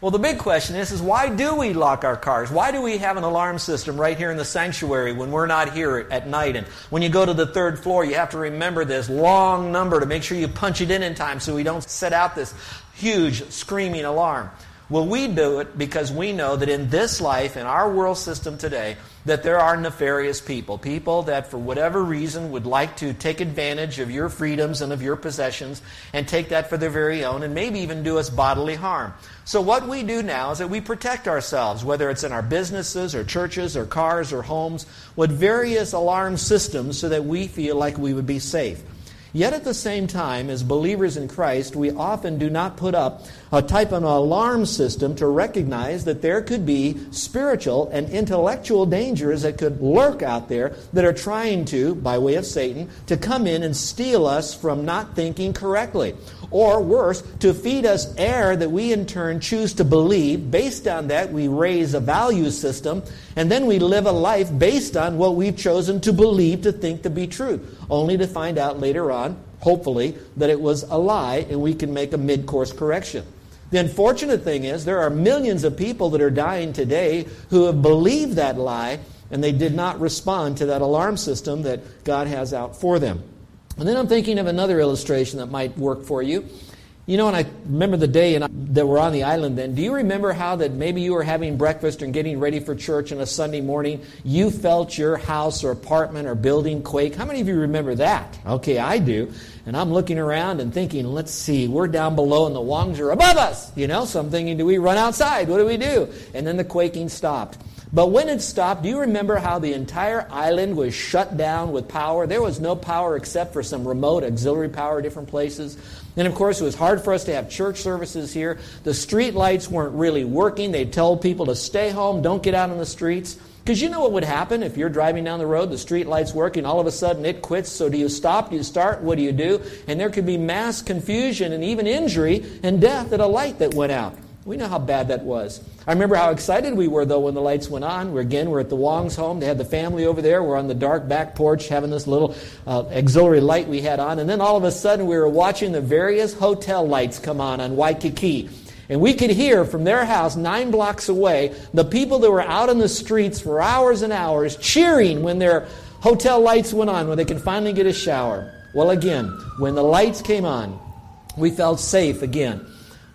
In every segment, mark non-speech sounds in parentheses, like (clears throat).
Well, the big question is, is why do we lock our cars? Why do we have an alarm system right here in the sanctuary when we're not here at night? And when you go to the third floor, you have to remember this long number to make sure you punch it in in time so we don't set out this huge screaming alarm. Well, we do it because we know that in this life, in our world system today, that there are nefarious people. People that, for whatever reason, would like to take advantage of your freedoms and of your possessions and take that for their very own and maybe even do us bodily harm. So, what we do now is that we protect ourselves, whether it's in our businesses or churches or cars or homes, with various alarm systems so that we feel like we would be safe. Yet at the same time, as believers in Christ, we often do not put up a type of alarm system to recognize that there could be spiritual and intellectual dangers that could lurk out there that are trying to, by way of Satan, to come in and steal us from not thinking correctly. Or worse, to feed us error that we in turn choose to believe. Based on that, we raise a value system, and then we live a life based on what we've chosen to believe to think to be true, only to find out later on, hopefully, that it was a lie and we can make a mid course correction. The unfortunate thing is, there are millions of people that are dying today who have believed that lie and they did not respond to that alarm system that God has out for them. And then I'm thinking of another illustration that might work for you. You know, and I remember the day that we're on the island then. Do you remember how that maybe you were having breakfast and getting ready for church on a Sunday morning? You felt your house or apartment or building quake. How many of you remember that? Okay, I do. And I'm looking around and thinking, let's see, we're down below and the Wongs are above us. You know, so I'm thinking, do we run outside? What do we do? And then the quaking stopped. But when it stopped, do you remember how the entire island was shut down with power? There was no power except for some remote auxiliary power different places. And of course, it was hard for us to have church services here. The street lights weren't really working. They told people to stay home, don't get out on the streets. Because you know what would happen if you're driving down the road, the street light's working, all of a sudden it quits. So do you stop? Do you start? What do you do? And there could be mass confusion and even injury and death at a light that went out. We know how bad that was. I remember how excited we were, though, when the lights went on. We're, again, we're at the Wong's home. They had the family over there. We're on the dark back porch having this little uh, auxiliary light we had on. And then all of a sudden, we were watching the various hotel lights come on on Waikiki. And we could hear from their house nine blocks away the people that were out in the streets for hours and hours cheering when their hotel lights went on, when they could finally get a shower. Well, again, when the lights came on, we felt safe again.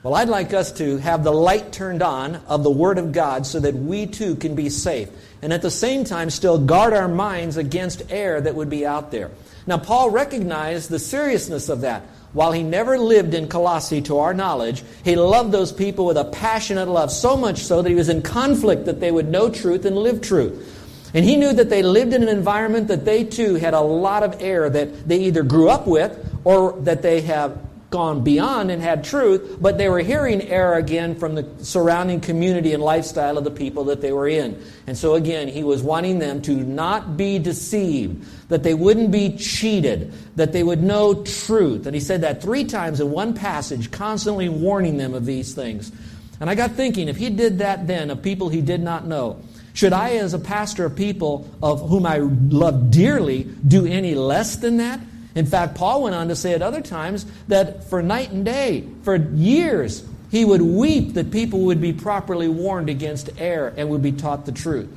Well, I'd like us to have the light turned on of the Word of God so that we too can be safe. And at the same time, still guard our minds against error that would be out there. Now, Paul recognized the seriousness of that. While he never lived in Colossae to our knowledge, he loved those people with a passionate love, so much so that he was in conflict that they would know truth and live truth. And he knew that they lived in an environment that they too had a lot of error that they either grew up with or that they have gone beyond and had truth, but they were hearing error again from the surrounding community and lifestyle of the people that they were in. And so again, he was wanting them to not be deceived, that they wouldn't be cheated, that they would know truth. And he said that three times in one passage, constantly warning them of these things. And I got thinking, if he did that then of people he did not know, should I, as a pastor of people of whom I love dearly, do any less than that? In fact, Paul went on to say at other times that for night and day, for years, he would weep that people would be properly warned against error and would be taught the truth.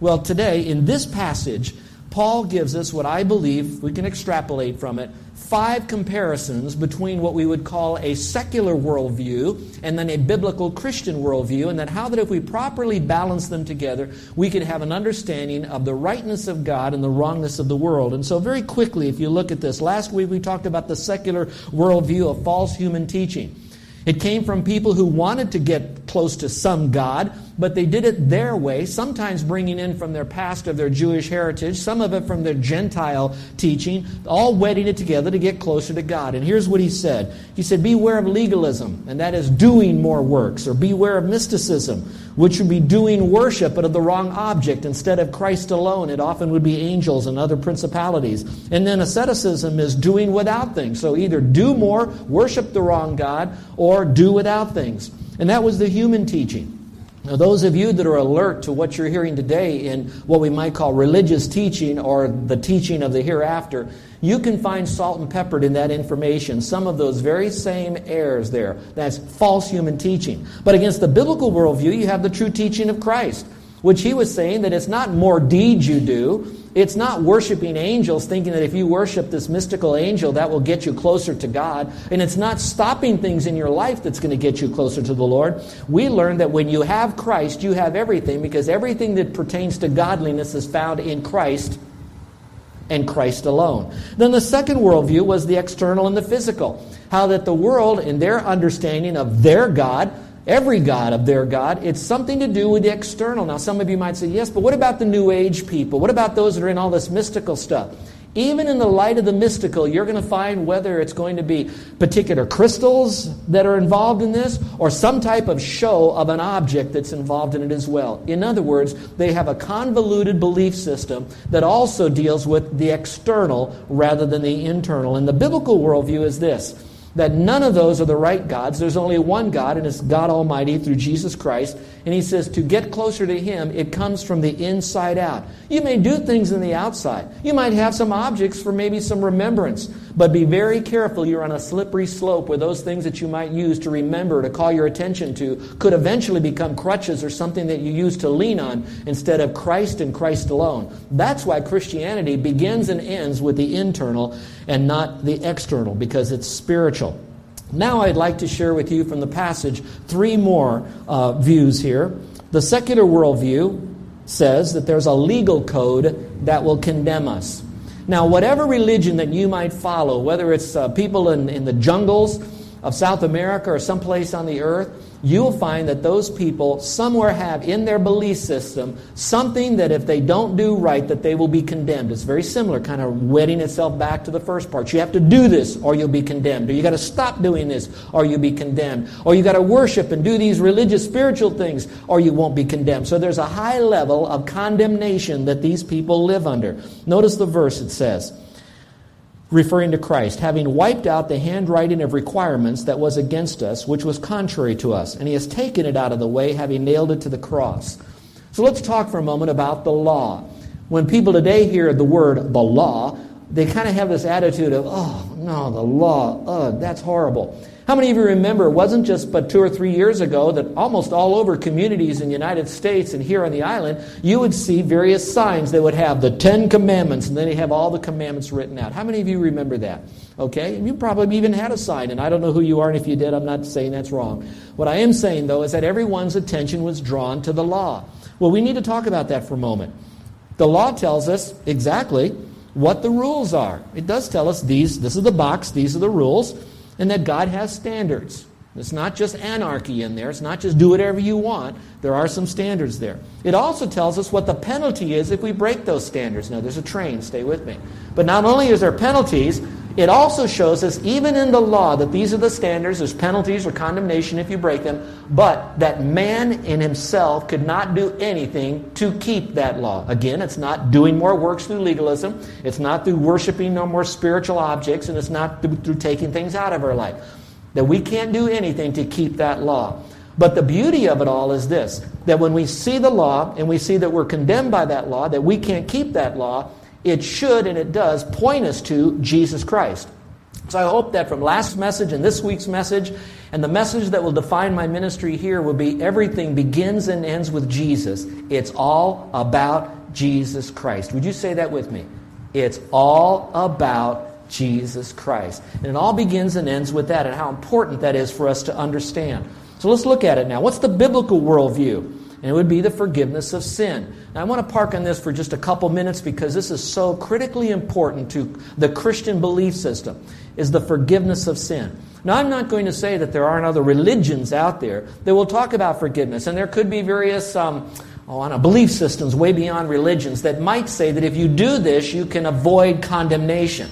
Well, today, in this passage, Paul gives us what I believe we can extrapolate from it five comparisons between what we would call a secular worldview and then a biblical Christian worldview, and that how that if we properly balance them together, we can have an understanding of the rightness of God and the wrongness of the world. And so, very quickly, if you look at this, last week we talked about the secular worldview of false human teaching. It came from people who wanted to get close to some God, but they did it their way, sometimes bringing in from their past of their Jewish heritage, some of it from their Gentile teaching, all wedding it together to get closer to God. And here's what he said He said, Beware of legalism, and that is doing more works, or beware of mysticism, which would be doing worship but of the wrong object instead of Christ alone. It often would be angels and other principalities. And then asceticism is doing without things. So either do more, worship the wrong God, or do without things. And that was the human teaching. Now, those of you that are alert to what you're hearing today in what we might call religious teaching or the teaching of the hereafter, you can find salt and peppered in that information. Some of those very same errors there. That's false human teaching. But against the biblical worldview, you have the true teaching of Christ, which he was saying that it's not more deeds you do, it's not worshiping angels, thinking that if you worship this mystical angel, that will get you closer to God. And it's not stopping things in your life that's going to get you closer to the Lord. We learn that when you have Christ, you have everything because everything that pertains to godliness is found in Christ and Christ alone. Then the second worldview was the external and the physical. How that the world, in their understanding of their God, every God of their God. It's something to do with the external. Now, some of you might say, yes, but what about the New Age people? What about those that are in all this mystical stuff? Even in the light of the mystical, you're going to find whether it's going to be particular crystals that are involved in this or some type of show of an object that's involved in it as well. In other words, they have a convoluted belief system that also deals with the external rather than the internal. And the biblical worldview is this that none of those are the right gods. There's only one God, and it's God Almighty through Jesus Christ. And he says to get closer to Him, it comes from the inside out. You may do things in the outside. You might have some objects for maybe some remembrance, but be very careful. You're on a slippery slope where those things that you might use to remember, to call your attention to, could eventually become crutches or something that you use to lean on instead of Christ and Christ alone. That's why Christianity begins and ends with the internal and not the external, because it's spiritual. Now, I'd like to share with you from the passage three more uh, views here. The secular worldview says that there's a legal code that will condemn us. Now, whatever religion that you might follow, whether it's uh, people in, in the jungles of South America or someplace on the earth, you'll find that those people somewhere have in their belief system something that if they don't do right that they will be condemned. It's very similar kind of wedding itself back to the first part. You have to do this or you'll be condemned. Or you got to stop doing this or you'll be condemned. Or you got to worship and do these religious spiritual things or you won't be condemned. So there's a high level of condemnation that these people live under. Notice the verse it says referring to Christ, having wiped out the handwriting of requirements that was against us, which was contrary to us. And he has taken it out of the way, having nailed it to the cross. So let's talk for a moment about the law. When people today hear the word the law, they kind of have this attitude of, oh, no, the law, ugh, that's horrible. How many of you remember it wasn't just but two or three years ago that almost all over communities in the United States and here on the island, you would see various signs that would have the Ten Commandments and then they have all the commandments written out. How many of you remember that? Okay? You probably even had a sign, and I don't know who you are, and if you did, I'm not saying that's wrong. What I am saying, though, is that everyone's attention was drawn to the law. Well, we need to talk about that for a moment. The law tells us exactly what the rules are. It does tell us these, this is the box, these are the rules and that God has standards. It's not just anarchy in there. It's not just do whatever you want. There are some standards there. It also tells us what the penalty is if we break those standards. Now, there's a train, stay with me. But not only is there penalties, it also shows us, even in the law, that these are the standards. There's penalties or condemnation if you break them, but that man in himself could not do anything to keep that law. Again, it's not doing more works through legalism, it's not through worshiping no more spiritual objects, and it's not through, through taking things out of our life. That we can't do anything to keep that law. But the beauty of it all is this that when we see the law and we see that we're condemned by that law, that we can't keep that law, it should and it does point us to Jesus Christ. So I hope that from last message and this week's message, and the message that will define my ministry here will be everything begins and ends with Jesus. It's all about Jesus Christ. Would you say that with me? It's all about Jesus Christ. And it all begins and ends with that and how important that is for us to understand. So let's look at it now. What's the biblical worldview? And it would be the forgiveness of sin. Now, I want to park on this for just a couple minutes because this is so critically important to the Christian belief system, is the forgiveness of sin. Now, I'm not going to say that there aren't other religions out there that will talk about forgiveness, and there could be various um, oh, on a belief systems way beyond religions that might say that if you do this, you can avoid condemnation.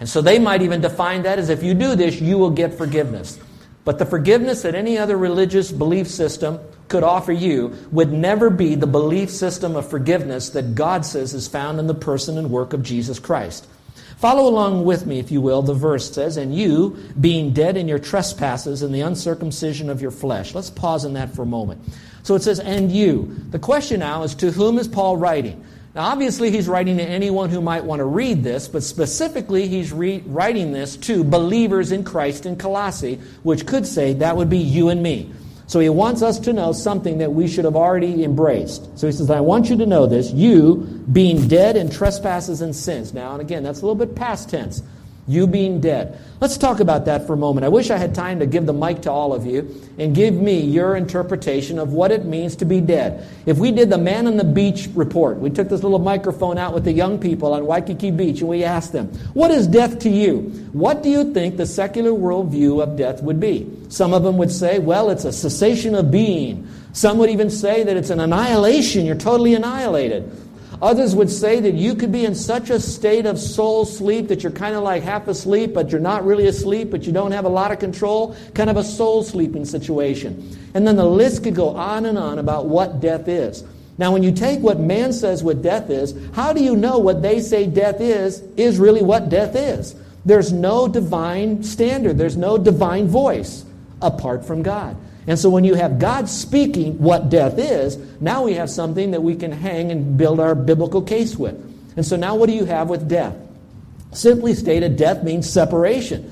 And so they might even define that as if you do this, you will get forgiveness. But the forgiveness that any other religious belief system could offer you would never be the belief system of forgiveness that God says is found in the person and work of Jesus Christ. Follow along with me, if you will. The verse says, And you, being dead in your trespasses and the uncircumcision of your flesh. Let's pause on that for a moment. So it says, And you. The question now is, to whom is Paul writing? Now, obviously, he's writing to anyone who might want to read this, but specifically, he's re- writing this to believers in Christ in Colossae, which could say that would be you and me. So he wants us to know something that we should have already embraced. So he says, I want you to know this, you being dead in trespasses and sins. Now, and again, that's a little bit past tense. You being dead. Let's talk about that for a moment. I wish I had time to give the mic to all of you and give me your interpretation of what it means to be dead. If we did the Man on the Beach report, we took this little microphone out with the young people on Waikiki Beach and we asked them, What is death to you? What do you think the secular worldview of death would be? Some of them would say, Well, it's a cessation of being. Some would even say that it's an annihilation. You're totally annihilated. Others would say that you could be in such a state of soul sleep that you're kind of like half asleep, but you're not really asleep, but you don't have a lot of control, kind of a soul sleeping situation. And then the list could go on and on about what death is. Now, when you take what man says what death is, how do you know what they say death is, is really what death is? There's no divine standard, there's no divine voice apart from God. And so when you have God speaking what death is, now we have something that we can hang and build our biblical case with. And so now what do you have with death? Simply stated, death means separation.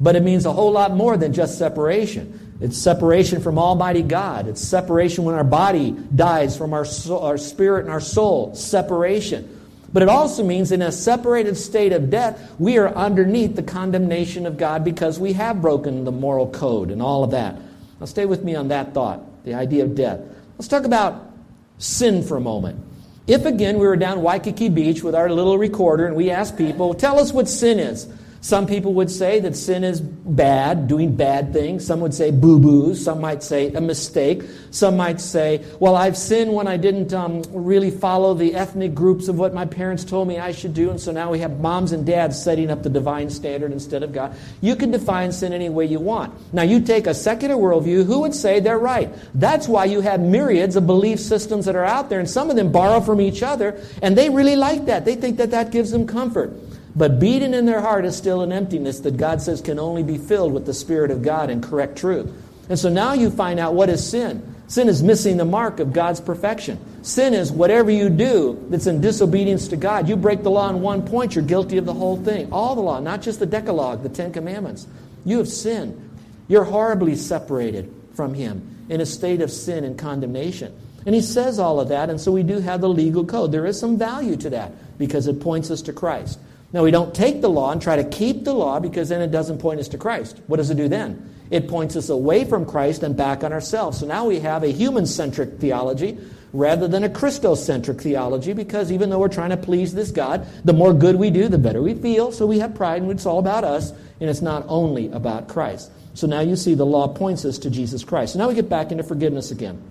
But it means a whole lot more than just separation. It's separation from Almighty God. It's separation when our body dies from our, soul, our spirit and our soul. Separation. But it also means in a separated state of death, we are underneath the condemnation of God because we have broken the moral code and all of that. Now, stay with me on that thought, the idea of death. Let's talk about sin for a moment. If again we were down Waikiki Beach with our little recorder and we asked people, tell us what sin is. Some people would say that sin is bad, doing bad things. Some would say boo boos. Some might say a mistake. Some might say, well, I've sinned when I didn't um, really follow the ethnic groups of what my parents told me I should do. And so now we have moms and dads setting up the divine standard instead of God. You can define sin any way you want. Now, you take a secular worldview, who would say they're right? That's why you have myriads of belief systems that are out there, and some of them borrow from each other, and they really like that. They think that that gives them comfort. But beating in their heart is still an emptiness that God says can only be filled with the Spirit of God and correct truth. And so now you find out what is sin. Sin is missing the mark of God's perfection. Sin is whatever you do that's in disobedience to God. You break the law in one point, you're guilty of the whole thing. All the law, not just the Decalogue, the Ten Commandments. You have sinned. You're horribly separated from Him in a state of sin and condemnation. And He says all of that, and so we do have the legal code. There is some value to that because it points us to Christ. Now, we don't take the law and try to keep the law because then it doesn't point us to Christ. What does it do then? It points us away from Christ and back on ourselves. So now we have a human centric theology rather than a Christocentric theology because even though we're trying to please this God, the more good we do, the better we feel. So we have pride and it's all about us and it's not only about Christ. So now you see the law points us to Jesus Christ. So now we get back into forgiveness again.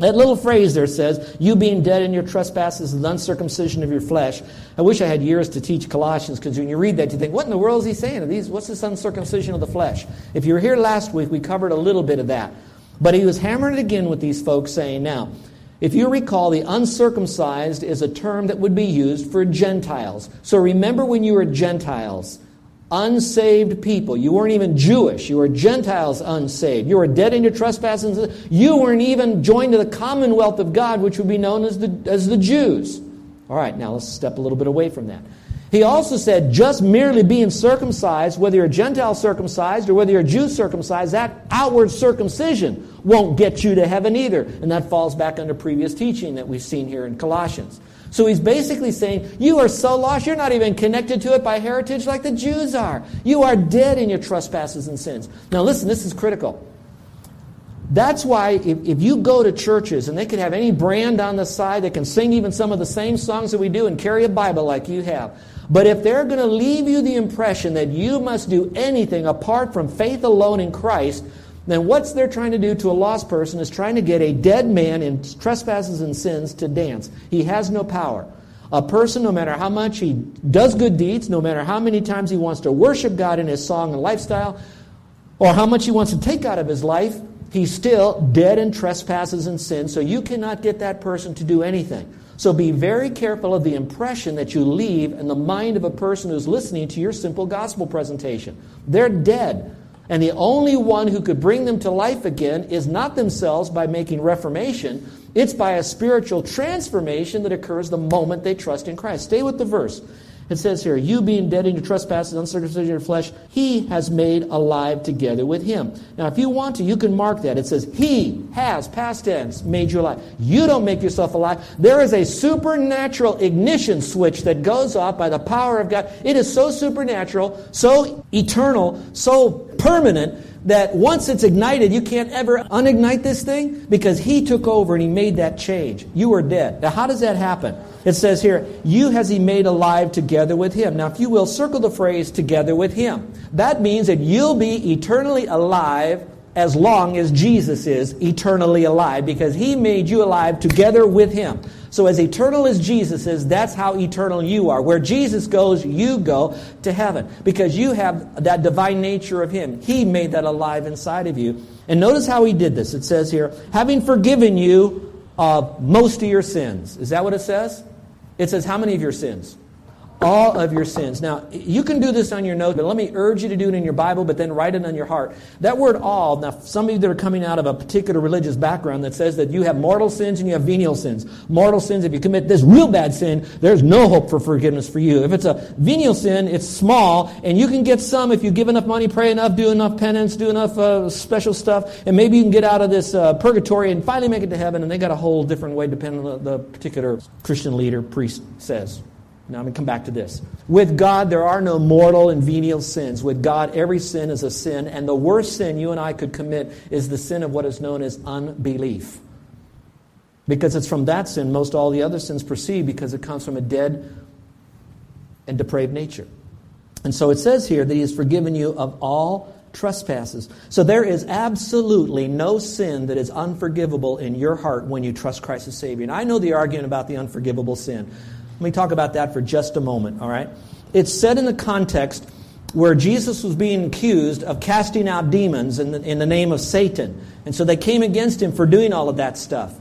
That little phrase there says, You being dead in your trespasses and the uncircumcision of your flesh. I wish I had years to teach Colossians because when you read that, you think, What in the world is he saying? These, what's this uncircumcision of the flesh? If you were here last week, we covered a little bit of that. But he was hammering it again with these folks, saying, Now, if you recall, the uncircumcised is a term that would be used for Gentiles. So remember when you were Gentiles unsaved people. You weren't even Jewish. You were Gentiles unsaved. You were dead in your trespasses. You weren't even joined to the commonwealth of God, which would be known as the, as the Jews. All right, now let's step a little bit away from that. He also said just merely being circumcised, whether you're a Gentile circumcised or whether you're a Jew circumcised, that outward circumcision won't get you to heaven either. And that falls back under previous teaching that we've seen here in Colossians. So he's basically saying, You are so lost, you're not even connected to it by heritage like the Jews are. You are dead in your trespasses and sins. Now, listen, this is critical. That's why if, if you go to churches and they can have any brand on the side, they can sing even some of the same songs that we do and carry a Bible like you have. But if they're going to leave you the impression that you must do anything apart from faith alone in Christ, then what's they're trying to do to a lost person is trying to get a dead man in trespasses and sins to dance. He has no power. A person, no matter how much he does good deeds, no matter how many times he wants to worship God in his song and lifestyle, or how much he wants to take out of his life, he's still dead in trespasses and sins, so you cannot get that person to do anything. So be very careful of the impression that you leave in the mind of a person who's listening to your simple gospel presentation. They're dead. And the only one who could bring them to life again is not themselves by making reformation, it's by a spiritual transformation that occurs the moment they trust in Christ. Stay with the verse. It says here, You being dead in your trespasses, uncircumcision of your flesh, he has made alive together with him. Now, if you want to, you can mark that. It says, He has, past tense, made you alive. You don't make yourself alive. There is a supernatural ignition switch that goes off by the power of God. It is so supernatural, so eternal, so permanent that once it's ignited, you can't ever unignite this thing because He took over and He made that change. You are dead. Now, how does that happen? It says here, You has He made alive together with Him. Now, if you will, circle the phrase together with Him. That means that you'll be eternally alive as long as Jesus is eternally alive because He made you alive together with Him. So, as eternal as Jesus is, that's how eternal you are. Where Jesus goes, you go to heaven because you have that divine nature of Him. He made that alive inside of you. And notice how He did this. It says here, having forgiven you of most of your sins. Is that what it says? It says, how many of your sins? All of your sins. Now, you can do this on your note, but let me urge you to do it in your Bible, but then write it on your heart. That word all, now, some of you that are coming out of a particular religious background that says that you have mortal sins and you have venial sins. Mortal sins, if you commit this real bad sin, there's no hope for forgiveness for you. If it's a venial sin, it's small, and you can get some if you give enough money, pray enough, do enough penance, do enough uh, special stuff, and maybe you can get out of this uh, purgatory and finally make it to heaven, and they got a whole different way depending on the, the particular Christian leader, priest says. Now I'm going to come back to this. With God, there are no mortal and venial sins. With God, every sin is a sin, and the worst sin you and I could commit is the sin of what is known as unbelief. Because it's from that sin most all the other sins proceed because it comes from a dead and depraved nature. And so it says here that He has forgiven you of all trespasses. So there is absolutely no sin that is unforgivable in your heart when you trust Christ as Savior. And I know the argument about the unforgivable sin. Let me talk about that for just a moment, all right? It's said in the context where Jesus was being accused of casting out demons in the, in the name of Satan. And so they came against him for doing all of that stuff.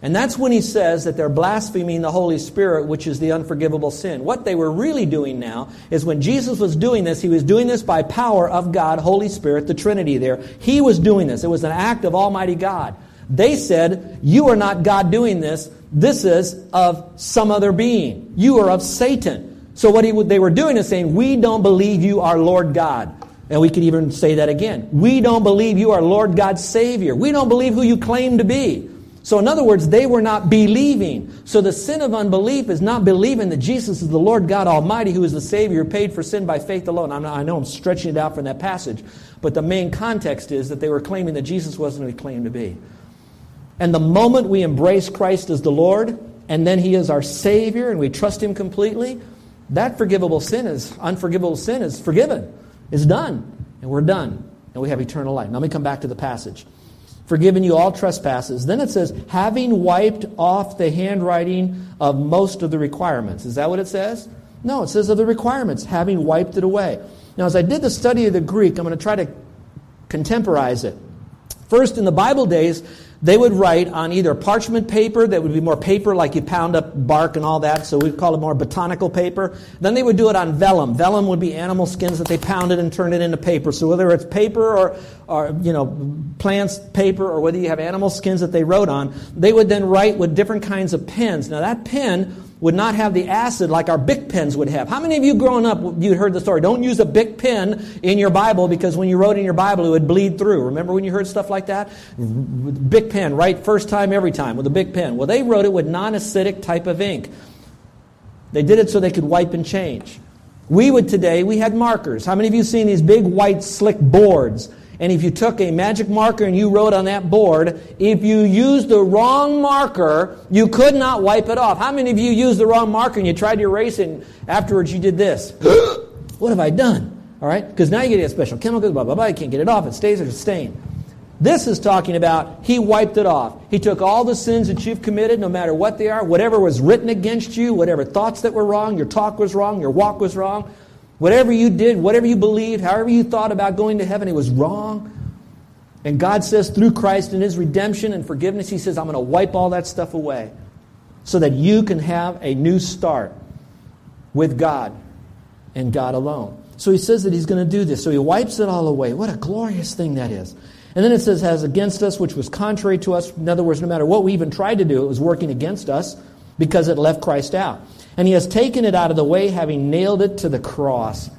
And that's when he says that they're blaspheming the Holy Spirit, which is the unforgivable sin. What they were really doing now is when Jesus was doing this, he was doing this by power of God, Holy Spirit, the Trinity there. He was doing this. It was an act of Almighty God. They said, You are not God doing this. This is of some other being. You are of Satan. So what he, they were doing is saying, We don't believe you are Lord God. And we could even say that again. We don't believe you are Lord God's Savior. We don't believe who you claim to be. So, in other words, they were not believing. So, the sin of unbelief is not believing that Jesus is the Lord God Almighty, who is the Savior, paid for sin by faith alone. Not, i know I'm stretching it out from that passage, but the main context is that they were claiming that Jesus wasn't who he claimed to be. And the moment we embrace Christ as the Lord, and then He is our Savior, and we trust Him completely, that forgivable sin is, unforgivable sin is forgiven, is done, and we're done, and we have eternal life. Now let me come back to the passage. Forgiven you all trespasses. Then it says, having wiped off the handwriting of most of the requirements. Is that what it says? No, it says of the requirements, having wiped it away. Now, as I did the study of the Greek, I'm going to try to contemporize it. First, in the Bible days, they would write on either parchment paper that would be more paper like you pound up bark and all that, so we'd call it more botanical paper. Then they would do it on vellum. Vellum would be animal skins that they pounded and turned it into paper. So whether it's paper or, or you know, plants paper or whether you have animal skins that they wrote on, they would then write with different kinds of pens. Now that pen would not have the acid like our Bic pens would have. How many of you growing up, you heard the story, don't use a Bic pen in your Bible because when you wrote in your Bible, it would bleed through. Remember when you heard stuff like that? Bic pen, right? First time, every time with a Bic pen. Well, they wrote it with non-acidic type of ink. They did it so they could wipe and change. We would today, we had markers. How many of you seen these big white slick boards? And if you took a magic marker and you wrote on that board, if you used the wrong marker, you could not wipe it off. How many of you used the wrong marker and you tried to erase it and afterwards you did this? (gasps) what have I done? All right? Because now you get a special chemical, blah, blah, blah. You can't get it off. It stays as a stain. This is talking about he wiped it off. He took all the sins that you've committed, no matter what they are, whatever was written against you, whatever thoughts that were wrong, your talk was wrong, your walk was wrong, whatever you did, whatever you believed, however you thought about going to heaven, it was wrong. And God says through Christ and his redemption and forgiveness, he says, I'm going to wipe all that stuff away so that you can have a new start with God and God alone. So he says that he's going to do this. So he wipes it all away. What a glorious thing that is. And then it says, has against us, which was contrary to us. In other words, no matter what we even tried to do, it was working against us because it left Christ out. And he has taken it out of the way, having nailed it to the cross.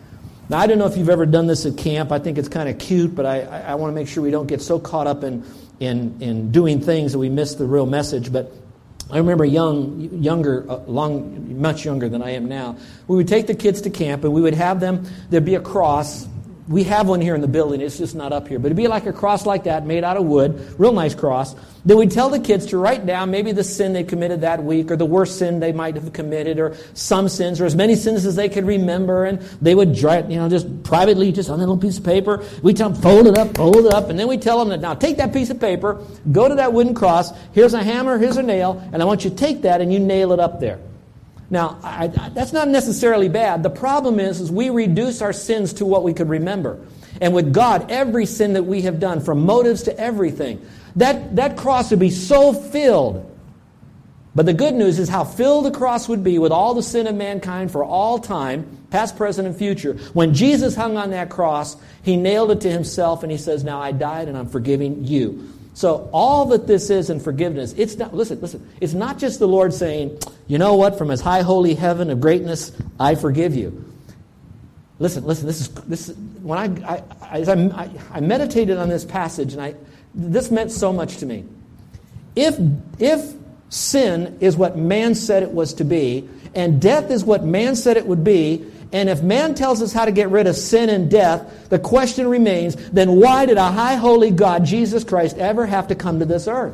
Now, I don't know if you've ever done this at camp. I think it's kind of cute, but I, I, I want to make sure we don't get so caught up in, in, in doing things that we miss the real message. But I remember young, younger, uh, long, much younger than I am now. We would take the kids to camp, and we would have them. There'd be a cross we have one here in the building. It's just not up here. But it'd be like a cross like that, made out of wood, real nice cross. Then we'd tell the kids to write down maybe the sin they committed that week, or the worst sin they might have committed, or some sins, or as many sins as they could remember. And they would, write, you know, just privately, just on a little piece of paper. We tell them, fold it up, fold it up, and then we tell them that now take that piece of paper, go to that wooden cross. Here's a hammer, here's a nail, and I want you to take that and you nail it up there. Now, I, I, that's not necessarily bad. The problem is, is we reduce our sins to what we could remember. And with God, every sin that we have done, from motives to everything, that, that cross would be so filled. But the good news is how filled the cross would be with all the sin of mankind for all time, past, present, and future. When Jesus hung on that cross, he nailed it to himself and he says, Now I died and I'm forgiving you. So all that this is in forgiveness, it's not listen, listen, it's not just the Lord saying, you know what, from his high holy heaven of greatness, I forgive you. Listen, listen, this is this when I I, I, I meditated on this passage and I this meant so much to me. If if sin is what man said it was to be, and death is what man said it would be, and if man tells us how to get rid of sin and death, the question remains then why did a high holy God, Jesus Christ, ever have to come to this earth?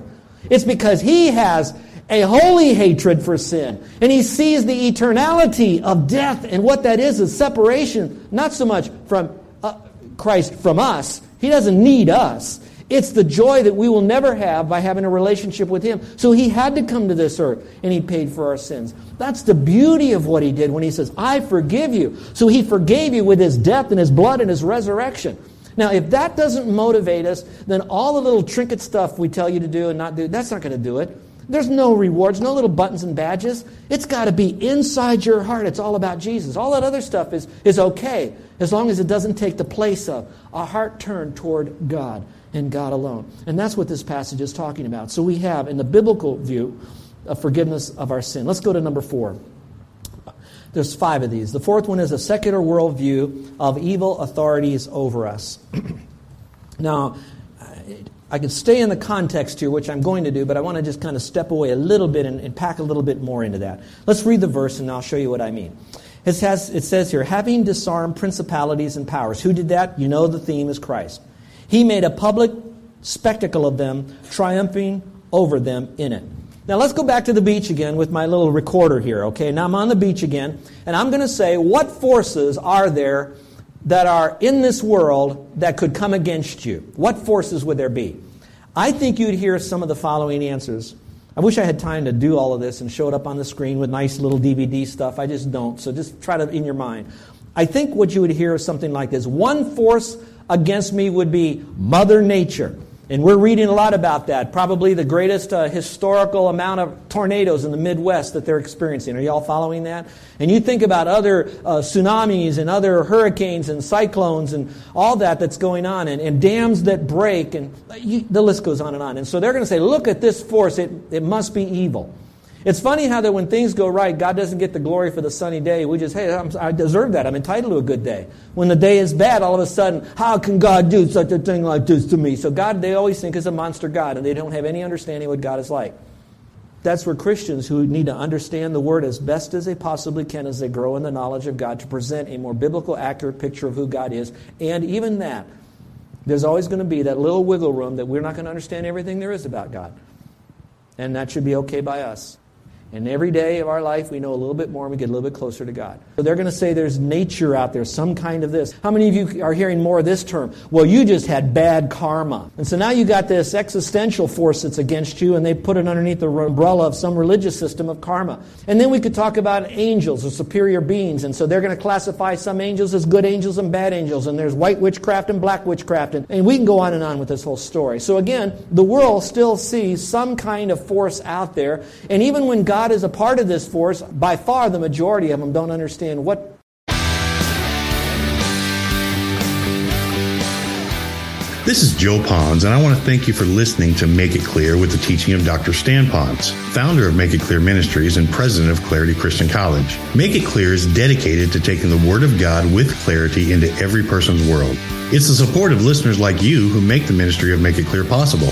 It's because he has a holy hatred for sin. And he sees the eternality of death and what that is is separation, not so much from uh, Christ from us. He doesn't need us. It's the joy that we will never have by having a relationship with Him. So He had to come to this earth and He paid for our sins. That's the beauty of what He did when He says, I forgive you. So He forgave you with His death and His blood and His resurrection. Now, if that doesn't motivate us, then all the little trinket stuff we tell you to do and not do, that's not going to do it. There's no rewards, no little buttons and badges. It's got to be inside your heart. It's all about Jesus. All that other stuff is, is okay as long as it doesn't take the place of a heart turned toward God and God alone. And that's what this passage is talking about. So we have, in the biblical view, a forgiveness of our sin. Let's go to number four. There's five of these. The fourth one is a secular worldview of evil authorities over us. (clears throat) now, I can stay in the context here, which I'm going to do, but I want to just kind of step away a little bit and, and pack a little bit more into that. Let's read the verse and I'll show you what I mean. It, has, it says here, having disarmed principalities and powers. Who did that? You know the theme is Christ. He made a public spectacle of them, triumphing over them in it. Now let's go back to the beach again with my little recorder here, okay? Now I'm on the beach again, and I'm going to say, what forces are there that are in this world that could come against you? What forces would there be? I think you'd hear some of the following answers. I wish I had time to do all of this and show it up on the screen with nice little DVD stuff. I just don't. So just try to in your mind. I think what you would hear is something like this. One force against me would be Mother Nature. And we're reading a lot about that. Probably the greatest uh, historical amount of tornadoes in the Midwest that they're experiencing. Are y'all following that? And you think about other uh, tsunamis and other hurricanes and cyclones and all that that's going on and, and dams that break and uh, you, the list goes on and on. And so they're going to say, look at this force. It, it must be evil. It's funny how that when things go right, God doesn't get the glory for the sunny day. We just, hey, I'm, i deserve that. I'm entitled to a good day. When the day is bad, all of a sudden, how can God do such a thing like this to me? So God, they always think is a monster God, and they don't have any understanding of what God is like. That's where Christians who need to understand the Word as best as they possibly can as they grow in the knowledge of God to present a more biblical, accurate picture of who God is, and even that, There's always going to be that little wiggle room that we're not going to understand everything there is about God. And that should be okay by us. And every day of our life, we know a little bit more and we get a little bit closer to God. So they're going to say there's nature out there, some kind of this. How many of you are hearing more of this term? Well, you just had bad karma. And so now you got this existential force that's against you, and they put it underneath the umbrella of some religious system of karma. And then we could talk about angels or superior beings. And so they're going to classify some angels as good angels and bad angels. And there's white witchcraft and black witchcraft. And, and we can go on and on with this whole story. So again, the world still sees some kind of force out there. And even when God God is a part of this force, by far the majority of them don't understand what. This is Joe Ponz, and I want to thank you for listening to Make It Clear with the teaching of Dr. Stan Ponz, founder of Make It Clear Ministries and president of Clarity Christian College. Make It Clear is dedicated to taking the Word of God with clarity into every person's world. It's the support of listeners like you who make the ministry of Make It Clear possible.